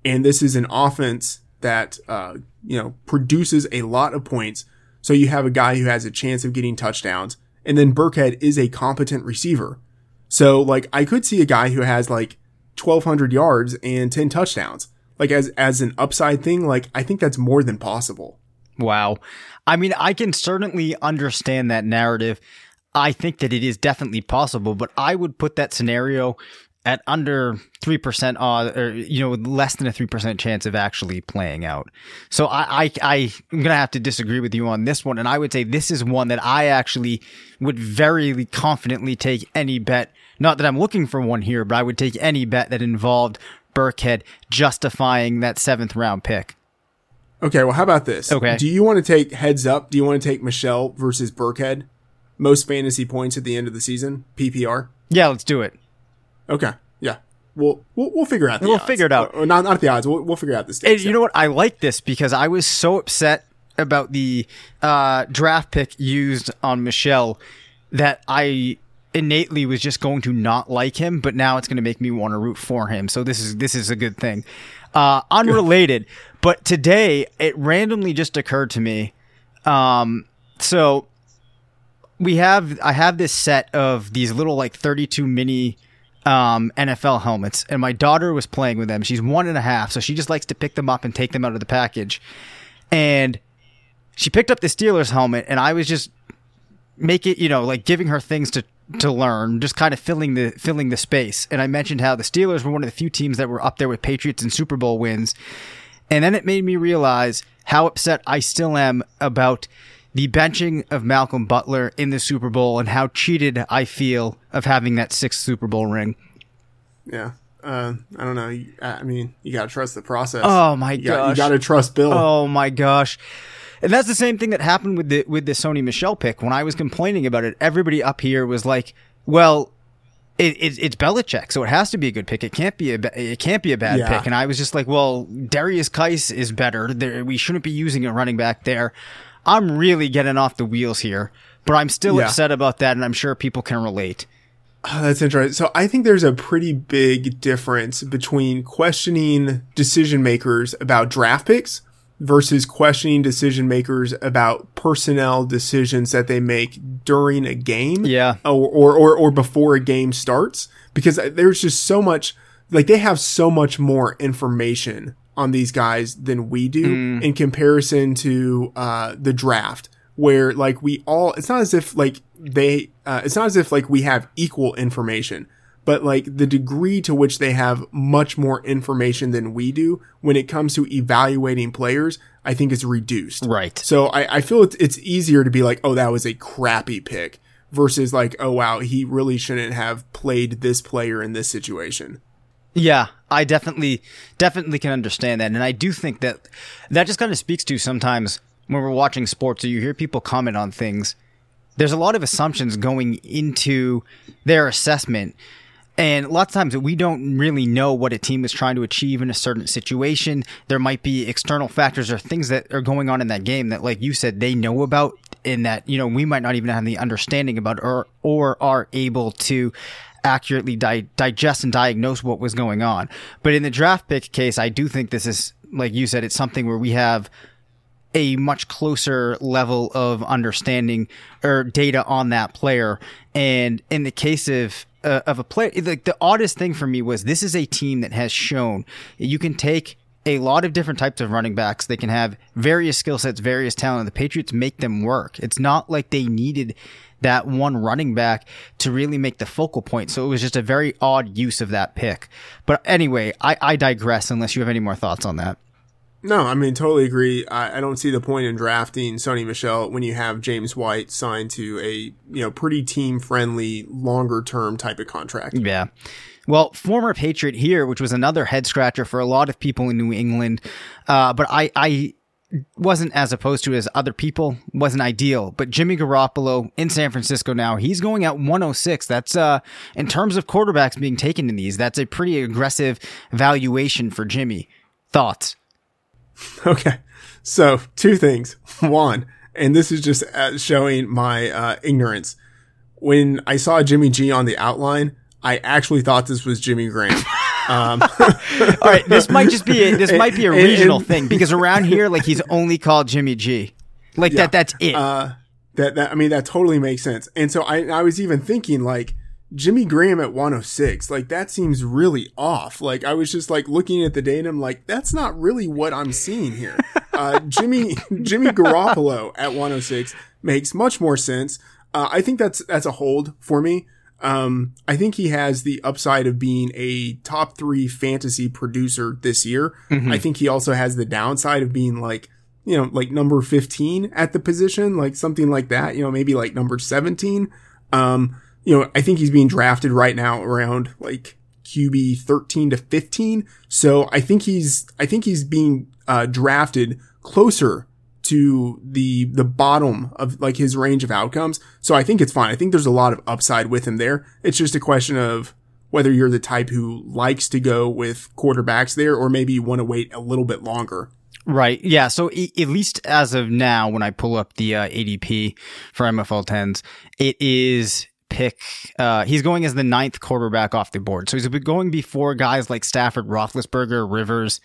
and this is an offense that uh, you know produces a lot of points. So you have a guy who has a chance of getting touchdowns, and then Burkhead is a competent receiver. So like I could see a guy who has like 1200 yards and 10 touchdowns. Like as as an upside thing, like I think that's more than possible. Wow. I mean, I can certainly understand that narrative. I think that it is definitely possible, but I would put that scenario at under 3% odd or you know less than a 3% chance of actually playing out. So I I I'm going to have to disagree with you on this one and I would say this is one that I actually would very confidently take any bet. Not that I'm looking for one here, but I would take any bet that involved Burkhead justifying that 7th round pick. Okay, well how about this? Okay. Do you want to take heads up? Do you want to take Michel versus Burkhead? Most fantasy points at the end of the season, PPR? Yeah, let's do it. Okay. Yeah. We'll we'll, we'll figure out the We'll odds. figure it out. Or, or not not the odds. We'll, we'll figure out the And stakes. you know what? I like this because I was so upset about the uh, draft pick used on Michel. that I innately was just going to not like him, but now it's going to make me want to root for him. So this is this is a good thing. Uh, unrelated, but today it randomly just occurred to me. Um, so we have I have this set of these little like 32 mini um, NFL helmets, and my daughter was playing with them. She's one and a half, so she just likes to pick them up and take them out of the package. And she picked up the Steelers helmet, and I was just make it, you know, like giving her things to to learn, just kind of filling the filling the space. And I mentioned how the Steelers were one of the few teams that were up there with Patriots and Super Bowl wins. And then it made me realize how upset I still am about the benching of Malcolm Butler in the Super Bowl and how cheated I feel of having that sixth Super Bowl ring. Yeah. Uh, I don't know. I mean, you gotta trust the process. Oh my you gosh! Got, you gotta trust Bill. Oh my gosh! And that's the same thing that happened with the with the Sony Michel pick. When I was complaining about it, everybody up here was like, "Well, it, it, it's Belichick, so it has to be a good pick. It can't be a it can't be a bad Yeah. pick." And I was just like, "Well, Derrius Guice is better. There, we shouldn't be using a running back there." I'm really getting off the wheels here, but I'm still Yeah. upset about that, and I'm sure people can relate. Oh, that's interesting. So I think there's a pretty big difference between questioning decision makers about draft picks versus questioning decision makers about personnel decisions that they make during a game. Yeah. Or, or, or, or before a game starts. Because there's just so much, like they have so much more information on these guys than we do in comparison to, uh, the draft where like we all it's not as if like they uh, it's not as if like we have equal information but like the degree to which they have much more information than we do when it comes to evaluating players i think is reduced Right. so i, I feel it's, it's easier to be like oh that was a crappy pick versus like oh wow he really shouldn't have played this player in this situation Yeah, I definitely definitely can understand that, and I do think that that just kind of speaks to sometimes when we're watching sports, or you hear people comment on things. There's a lot of assumptions going into their assessment, and lots of times we don't really know what a team is trying to achieve in a certain situation. There might be external factors or things that are going on in that game that, like you said, they know about, and that you know we might not even have the understanding about, or or are able to accurately di- digest and diagnose what was going on. But in the draft pick case, I do think this is, like you said, it's something where we have a much closer level of understanding or data on that player. And in the case of uh, of a player, like the oddest thing for me was this is a team that has shown you can take a lot of different types of running backs. They can have various skill sets, various talent. The Patriots make them work. It's not like they needed that one running back to really make the focal point. So it was just a very odd use of that pick. But anyway, I, I digress unless you have any more thoughts on that. No, I mean, totally agree. I, I don't see the point in drafting Sony Michel when you have James White signed to a, you know, pretty team friendly, longer term type of contract. Yeah. Well, former Patriot here, which was another head scratcher for a lot of people in New England. Uh, but I, I wasn't as opposed to as other people, wasn't ideal. But Jimmy Garoppolo in San Francisco now, he's going at 106. That's, uh, in terms of quarterbacks being taken in these, that's a pretty aggressive valuation for Jimmy. Thoughts? Okay. So, two things. One, and this is just uh, showing my uh, ignorance. When I saw Jimmy G on the outline, I actually thought this was Jimmy Graham. Um, All right. This might just be, a, this might be a regional and- thing because around here, like he's only called Jimmy G. Like that, that's it. uh, that, that, I mean, that totally makes sense. And so I, I was even thinking like, Jimmy Graham at 106, like that seems really off. Like I was just like looking at the data, I'm like, that's not really what I'm seeing here. Uh, Jimmy, Jimmy Garoppolo at 106 makes much more sense. Uh, I think that's, that's a hold for me. Um, I think he has the upside of being a top three fantasy producer this year. I think he also has the downside of being like, you know, like number 15 at the position, like something like that, you know, maybe like number 17. Um, you know, I think he's being drafted right now around like QB 13 to 15. So I think he's, I think he's being, uh, drafted closer to the, the bottom of like his range of outcomes. So I think it's fine. I think there's a lot of upside with him there. It's just a question of whether you're the type who likes to go with quarterbacks there or maybe you want to wait a little bit longer. Right. Yeah. So at least as of now, when I pull up the uh, ADP for MFL 10s, it is pick. Uh, he's going as the ninth quarterback off the board. So he's going before guys like Stafford, Roethlisberger, Rivers,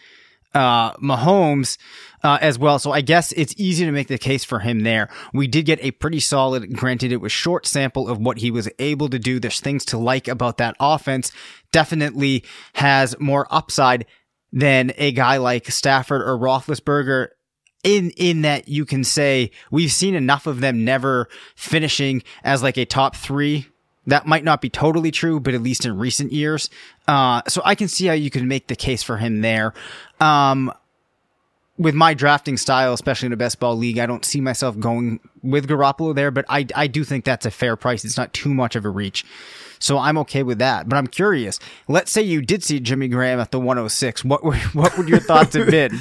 uh, Mahomes uh, as well. So I guess it's easy to make the case for him there. We did get a pretty solid, granted it was short sample of what he was able to do. There's things to like about that offense. Definitely has more upside than a guy like Stafford or Roethlisberger in in that you can say we've seen enough of them never finishing as like a top three. That might not be totally true, but at least in recent years. Uh, so I can see how you can make the case for him there. Um, with my drafting style, especially in a best ball league, I don't see myself going with Garoppolo there, but I, I do think that's a fair price. It's not too much of a reach. So I'm okay with that. But I'm curious. Let's say you did see Jimmy Graham at the 106. What what would your thoughts have been?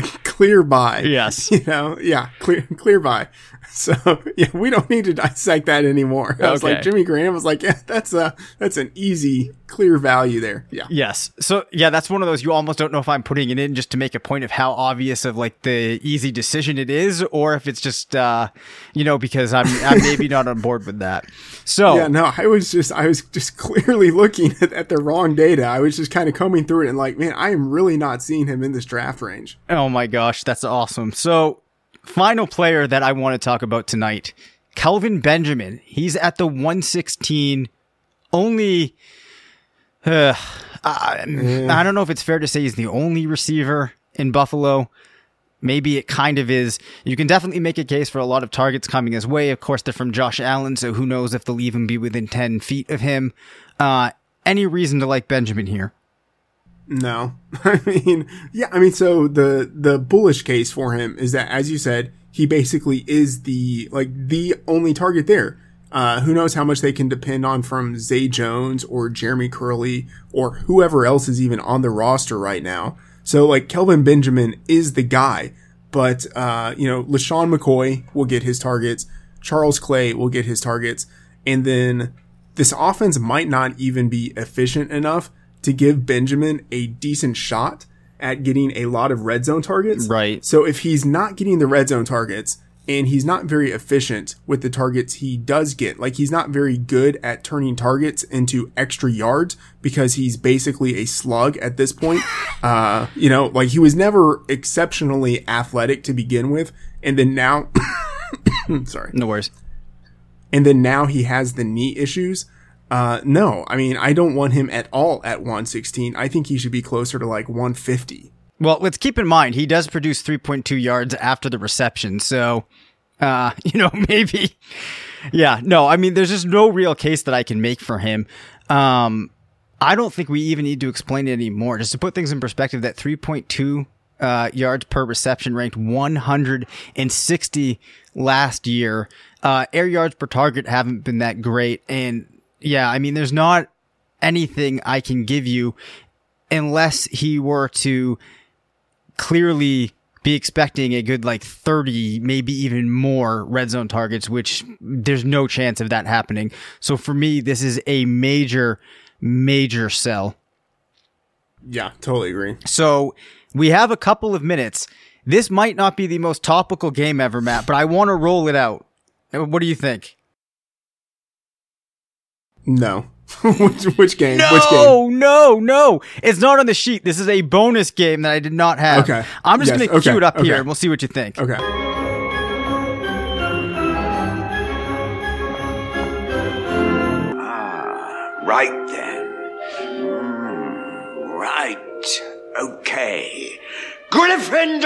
clear by. Yes. You know, yeah, clear clear by. So yeah, we don't need to dissect that anymore. I was like Jimmy Graham was like, yeah, that's a that's an easy clear value there. Yeah. Yes. So yeah, that's one of those you almost don't know if I'm putting it in just to make a point of how obvious of like the easy decision it is, or if it's just uh, you know, because I'm I'm maybe not on board with that. So Yeah, no, I was just I was just clearly looking at, at the wrong data. I was just kind of combing through it and like, man, I am really not seeing him in this draft range. Oh my gosh, that's awesome. So, final player that I want to talk about tonight, Kelvin Benjamin. He's at the 116. Only, uh, I, I don't know if it's fair to say he's the only receiver in Buffalo. Maybe it kind of is. You can definitely make a case for a lot of targets coming his way. Of course, they're from Josh Allen, so who knows if they'll even be within 10 feet of him. Uh, any reason to like Benjamin here? No, I mean, yeah, I mean, so the the bullish case for him is that, as you said, he basically is the like the only target there. Uh, who knows how much they can depend on from Zay Jones or Jeremy Kerley or whoever else is even on the roster right now. So like Kelvin Benjamin is the guy, but uh, you know, LeSean McCoy will get his targets, Charles Clay will get his targets, and then this offense might not even be efficient enough to give Benjamin a decent shot at getting a lot of red zone targets. Right. So if he's not getting the red zone targets and he's not very efficient with the targets he does get, like he's not very good at turning targets into extra yards because he's basically a slug at this point. Uh, you know, like he was never exceptionally athletic to begin with. And then now, sorry No worries. and then now he has the knee issues. Uh, no, I mean, I don't want him at all at 116. I think he should be closer to like 150. Well, let's keep in mind he does produce 3.2 yards after the reception. So, uh, you know, maybe. Yeah, no, I mean, there's just no real case that I can make for him. Um, I don't think we even need to explain it anymore. Just to put things in perspective, that 3.2 uh, yards per reception ranked 160 last year. Uh, air yards per target haven't been that great. And yeah, I mean, there's not anything I can give you unless he were to clearly be expecting a good like 30 maybe even more red zone targets which there's no chance of that happening. So for me this is a major major sell. Yeah, totally agree. so we have a couple of minutes. This might not be the most topical game ever matt but i want to roll it out. What do you think? No. which, which game? Which game? no, no, no. It's not on the sheet. This is a bonus game that I did not have. Okay. I'm just Yes, going to okay, cue it up here and we'll see what you think. Okay. Ah, right then. Hmm, right. Okay. Gryffindor!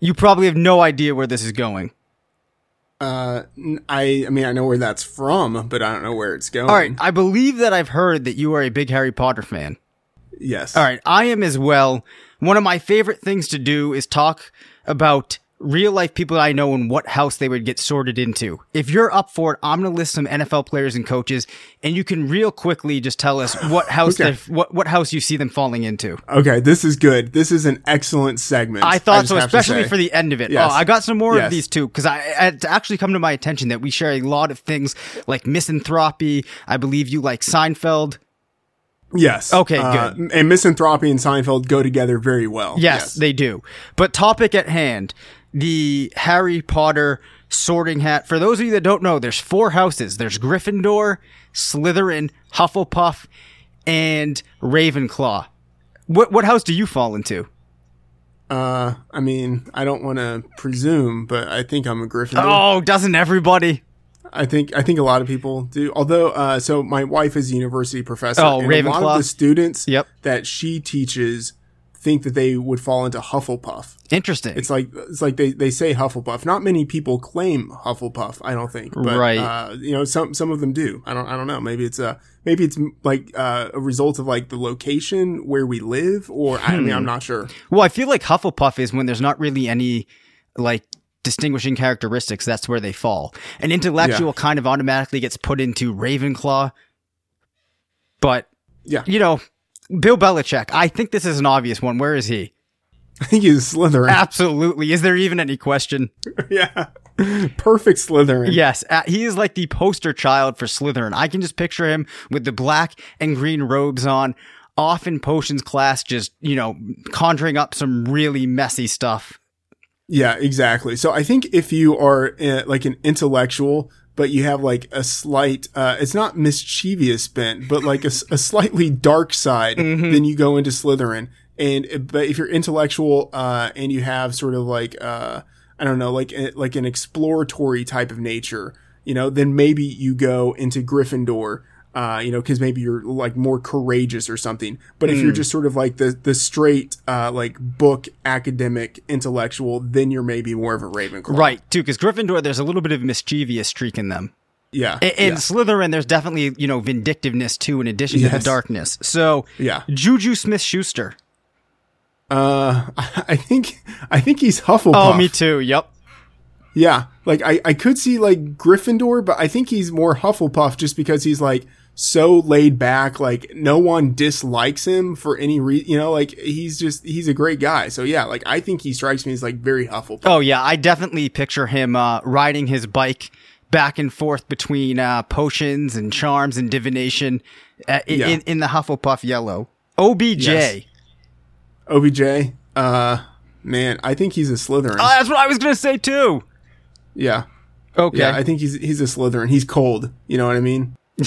You probably have no idea where this is going. Uh, I mean, I know where that's from, but I don't know where it's going. All right. I believe that I've heard that you are a big Harry Potter fan. Yes. All right. I am as well. One of my favorite things to do is talk about real life people that I know and what house they would get sorted into. If you're up for it, I'm going to list some NFL players and coaches, and you can real quickly just tell us what house Okay. what what house you see them falling into. Okay, this is good. This is an excellent segment. I thought just so, especially for the end of it. Yes. Oh, I got some more Yes. of these too because I it's actually come to my attention that we share a lot of things like misanthropy. I believe you like Seinfeld. Yes. Okay, Uh, good. And Misanthropy and Seinfeld go together very well. Yes, they do. But topic at hand, the Harry Potter sorting hat. For those of you that don't know, there's four houses. There's Gryffindor, Slytherin, Hufflepuff, and Ravenclaw. What what house do you fall into? Uh, I mean, I don't want to presume, but I think I'm a Gryffindor. Oh, doesn't everybody? I think I think a lot of people do. Although, uh, so my wife is a university professor. Oh, and a lot of the students Yep. that she teaches think that they would fall into Hufflepuff. Interesting. It's like it's like they, they say Hufflepuff. Not many people claim Hufflepuff. I don't think. But, Right. Uh, you know, some some of them do. I don't I don't know. Maybe it's a maybe it's like uh, a result of like the location where we live, or I mean, Hmm. I'm not sure. well, I feel like Hufflepuff is when there's not really any like distinguishing characteristics. That's where they fall. An intellectual kind of automatically gets put into Ravenclaw. But Yeah, you know, Bill Belichick. I think this is an obvious one. Where is he? I think he's Slytherin. Absolutely. Is there even any question? yeah, perfect Slytherin. Yes, uh, he is like the poster child for Slytherin. I can just picture him with the black and green robes on, off in potions class, just you know, conjuring up some really messy stuff. Yeah, exactly. So I think if you are uh, like an intellectual, but you have like a slight, uh, it's not mischievous bent, but like a slightly dark side, then you go into Slytherin. And, uh, but if you're intellectual, uh, and you have sort of like, uh, I don't know, like, a- like an exploratory type of nature, you know, then maybe you go into Gryffindor. Uh, you know, because maybe you're like more courageous or something. But if you're just sort of like the the straight, uh, like book academic intellectual, then you're maybe more of a Ravenclaw. Right, too, because Gryffindor, there's a little bit of mischievous streak in them. Yeah. In, in yeah. Slytherin, there's definitely you know vindictiveness too, in addition to the darkness. So Yeah. Juju Smith Schuster. Uh, I think I think he's Hufflepuff. Oh, me too. Yep. Yeah, like I I could see like Gryffindor, but I think he's more Hufflepuff just because he's like so laid back. Like no one dislikes him for any reason. You know, like he's just he's a great guy. So yeah, like I think he strikes me as like very Hufflepuff. Oh yeah, I definitely picture him uh, riding his bike back and forth between uh, potions and charms and divination uh, in, Yeah. in, in the Hufflepuff yellow. OBJ. Yes. OBJ. Uh, man, I think he's a Slytherin. Oh, that's what I was gonna say too. yeah, Okay. yeah, I think he's he's a Slytherin. He's cold. You know what I mean?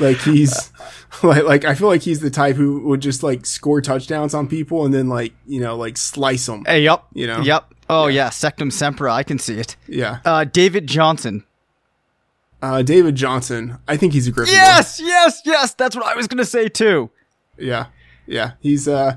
like he's like like I feel like he's the type who would just like score touchdowns on people and then like you know like slice them. hey, yep. You know? Yep. Oh yeah. Sectumsempra. I can see it. Yeah. Uh, David Johnson. Uh, David Johnson. I think he's a Gryffindor. Yes. Yes. Yes. That's what I was gonna say too. Yeah. Yeah. He's uh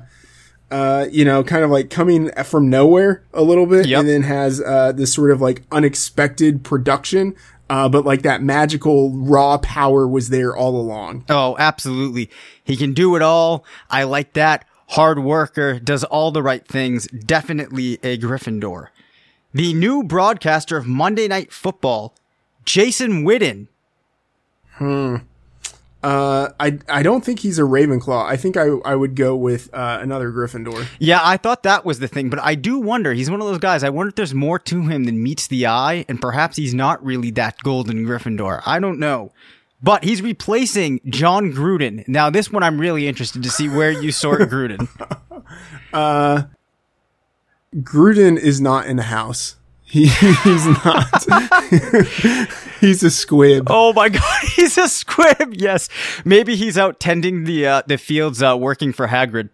uh you know kind of like coming from nowhere a little bit Yep. and then has uh this sort of like unexpected production. Uh, but like that magical raw power was there all along. Oh, absolutely. He can do it all. I like that. Hard worker, does all the right things. Definitely a Gryffindor. The new broadcaster of Monday Night Football, Jason Witten. Uh, I I don't think he's a Ravenclaw. I think I I would go with uh, another Gryffindor. Yeah, I thought that was the thing, but I do wonder. He's one of those guys. I wonder if there's more to him than meets the eye, and perhaps he's not really that golden Gryffindor. I don't know. But he's replacing Jon Gruden. Now, this one I'm really interested to see where you sort Gruden. Gruden is not in the house. He, he's not. he's a squib. Oh my god, he's a squib. Yes, maybe he's out tending the uh, the fields, uh, working for Hagrid.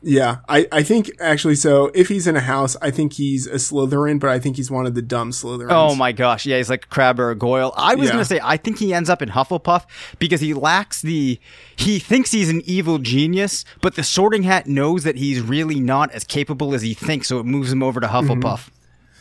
Yeah, I, I think actually so. If he's in a house, I think he's a Slytherin, but I think he's one of the dumb Slytherins. Oh my gosh, yeah, he's like a Crabbe or a Goyle. I was Yeah. gonna say I think he ends up in Hufflepuff because he lacks the. He thinks he's an evil genius, but the Sorting Hat knows that he's really not as capable as he thinks, so it moves him over to Hufflepuff.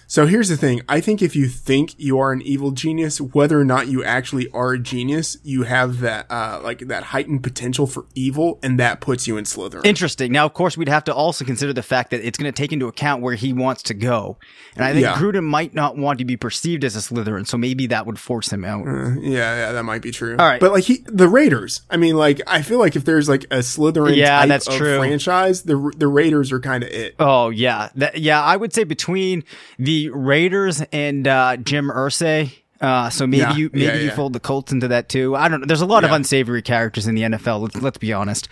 So here's the thing. I think if you think you are an evil genius, whether or not you actually are a genius, you have that uh like that heightened potential for evil, and that puts you in Slytherin. Interesting. Now, of course, we'd have to also consider the fact that it's going to take into account where he wants to go, and I think Yeah. Gruden might not want to be perceived as a Slytherin, so maybe that would force him out. yeah, yeah, that might be true. All right. but like he, the Raiders. I mean, like I feel like if there's like a Slytherin Yeah, type that's true. franchise, the the Raiders are kind of it. Oh yeah, that, yeah. I would say between the Raiders and uh, Jim Irsay, Uh, so maybe Yeah, you maybe yeah, you fold the Colts into that too. I don't know. There's a lot of unsavory characters in the NFL. Let's, let's be honest.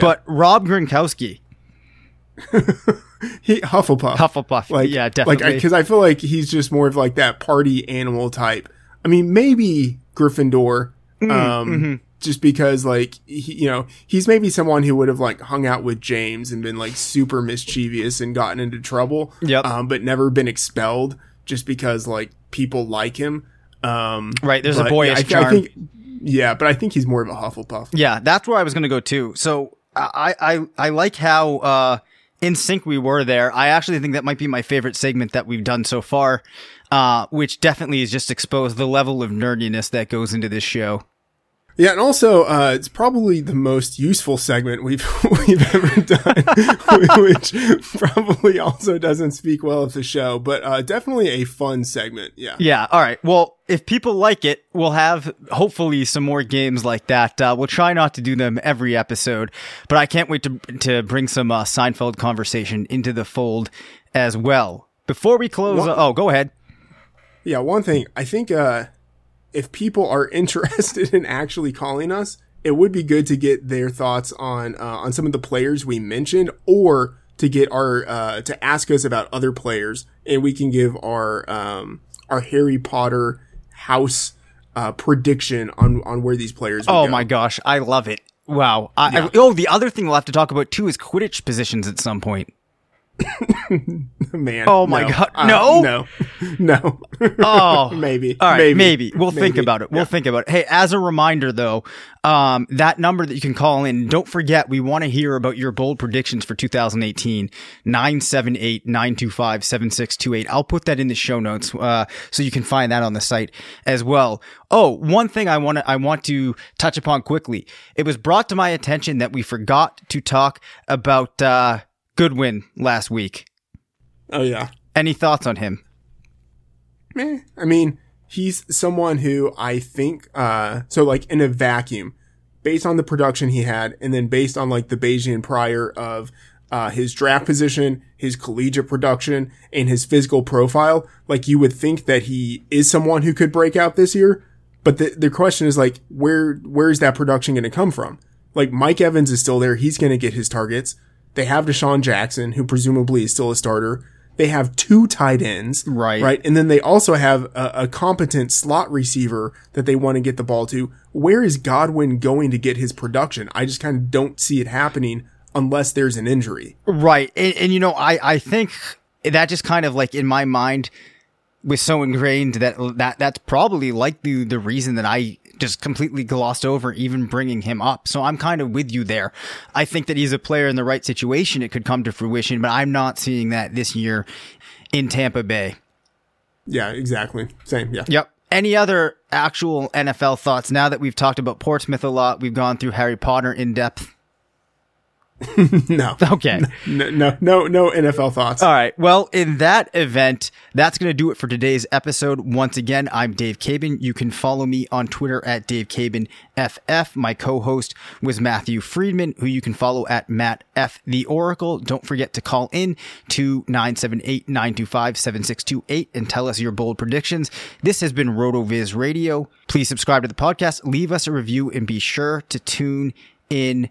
But Rob Gronkowski, He Hufflepuff. Hufflepuff, Like yeah, Like definitely. because I feel like he's just more of like that party animal type. I mean, maybe Gryffindor. Mm, Um, mm-hmm. Just because like he, you know he's maybe someone who would have like hung out with James and been like super mischievous and gotten into trouble. Yep. Um, but never been expelled just because like people like him. Um, Right, there's a boyish I, charm. I think, yeah, but I think he's more of a Hufflepuff. Yeah, that's where I was going to go too. So I, I, I like how, uh, in sync we were there. I actually think that might be my favorite segment that we've done so far, uh, which definitely has just exposed the level of nerdiness that goes into this show. Yeah, and also uh, it's probably the most useful segment we've we've ever done, which probably also doesn't speak well of the show, but uh, definitely a fun segment. Yeah. Yeah. All right. Well, if people like it, we'll have hopefully some more games like that. Uh, we'll try not to do them every episode, but I can't wait to to bring some uh, Seinfeld conversation into the fold as well. Before we close, What- oh, go ahead. Yeah, one thing I think uh, if people are interested in actually calling us, it would be good to get their thoughts on uh, on some of the players we mentioned, or to get our uh, to ask us about other players, and we can give our um, our Harry Potter house uh, prediction on on where these players. Would Oh go. my gosh, I love it. Wow. I, I- oh, the other thing we'll have to talk about too is Quidditch positions at some point. man! Oh my no. God. Uh, No? no, no. Oh, maybe. All right, maybe, we'll think about it. We'll think about it. Hey, as a reminder though, um, that number that you can call in, don't forget, we want to hear about your bold predictions for 2018, 978-925-7628. I'll put that in the show notes, uh, so you can find that on the site as well. Oh, one thing I want to, I want to touch upon quickly. It was brought to my attention that we forgot to talk about, uh, Godwin last week. Oh yeah. Any thoughts on him? Meh. I mean, he's someone who I think, uh, so like in a vacuum, based on the production he had, and then based on like the Bayesian prior of, uh, his draft position, his collegiate production, and his physical profile, like you would think that he is someone who could break out this year. But the, the question is like, where, where's that production going to come from? Like Mike Evans is still there. He's going to get his targets. They have DeSean Jackson, who presumably is still a starter. They have two tight ends. Right. Right. And then they also have a, a competent slot receiver that they want to get the ball to. Where is Godwin going to get his production? I just kind of don't see it happening unless there's an injury. Right. And, and you know, I, I think that just kind of like in my mind was so ingrained that that that's probably like the, the reason that I just completely glossed over even bringing him up. So I'm kind of with you there. I think that he's a player in the right situation. It could come to fruition, but I'm not seeing that this year in Tampa Bay. Yeah, exactly. Same. Yeah. Yep. Any other actual NFL thoughts now that we've talked about Portsmouth a lot? We've gone through Harry Potter in depth. No. Okay. No, no, no, no NFL thoughts. All right. Well, in that event, that's going to do it for today's episode. Once again, I'm Dave Caban. You can follow me on Twitter at Dave Caban FF. My co-host was Matthew Freedman, who you can follow at Matt F the Oracle. Don't forget to call in to 978-925-7628 and tell us your bold predictions. This has been RotoViz Radio. Please subscribe to the podcast, leave us a review, and be sure to tune in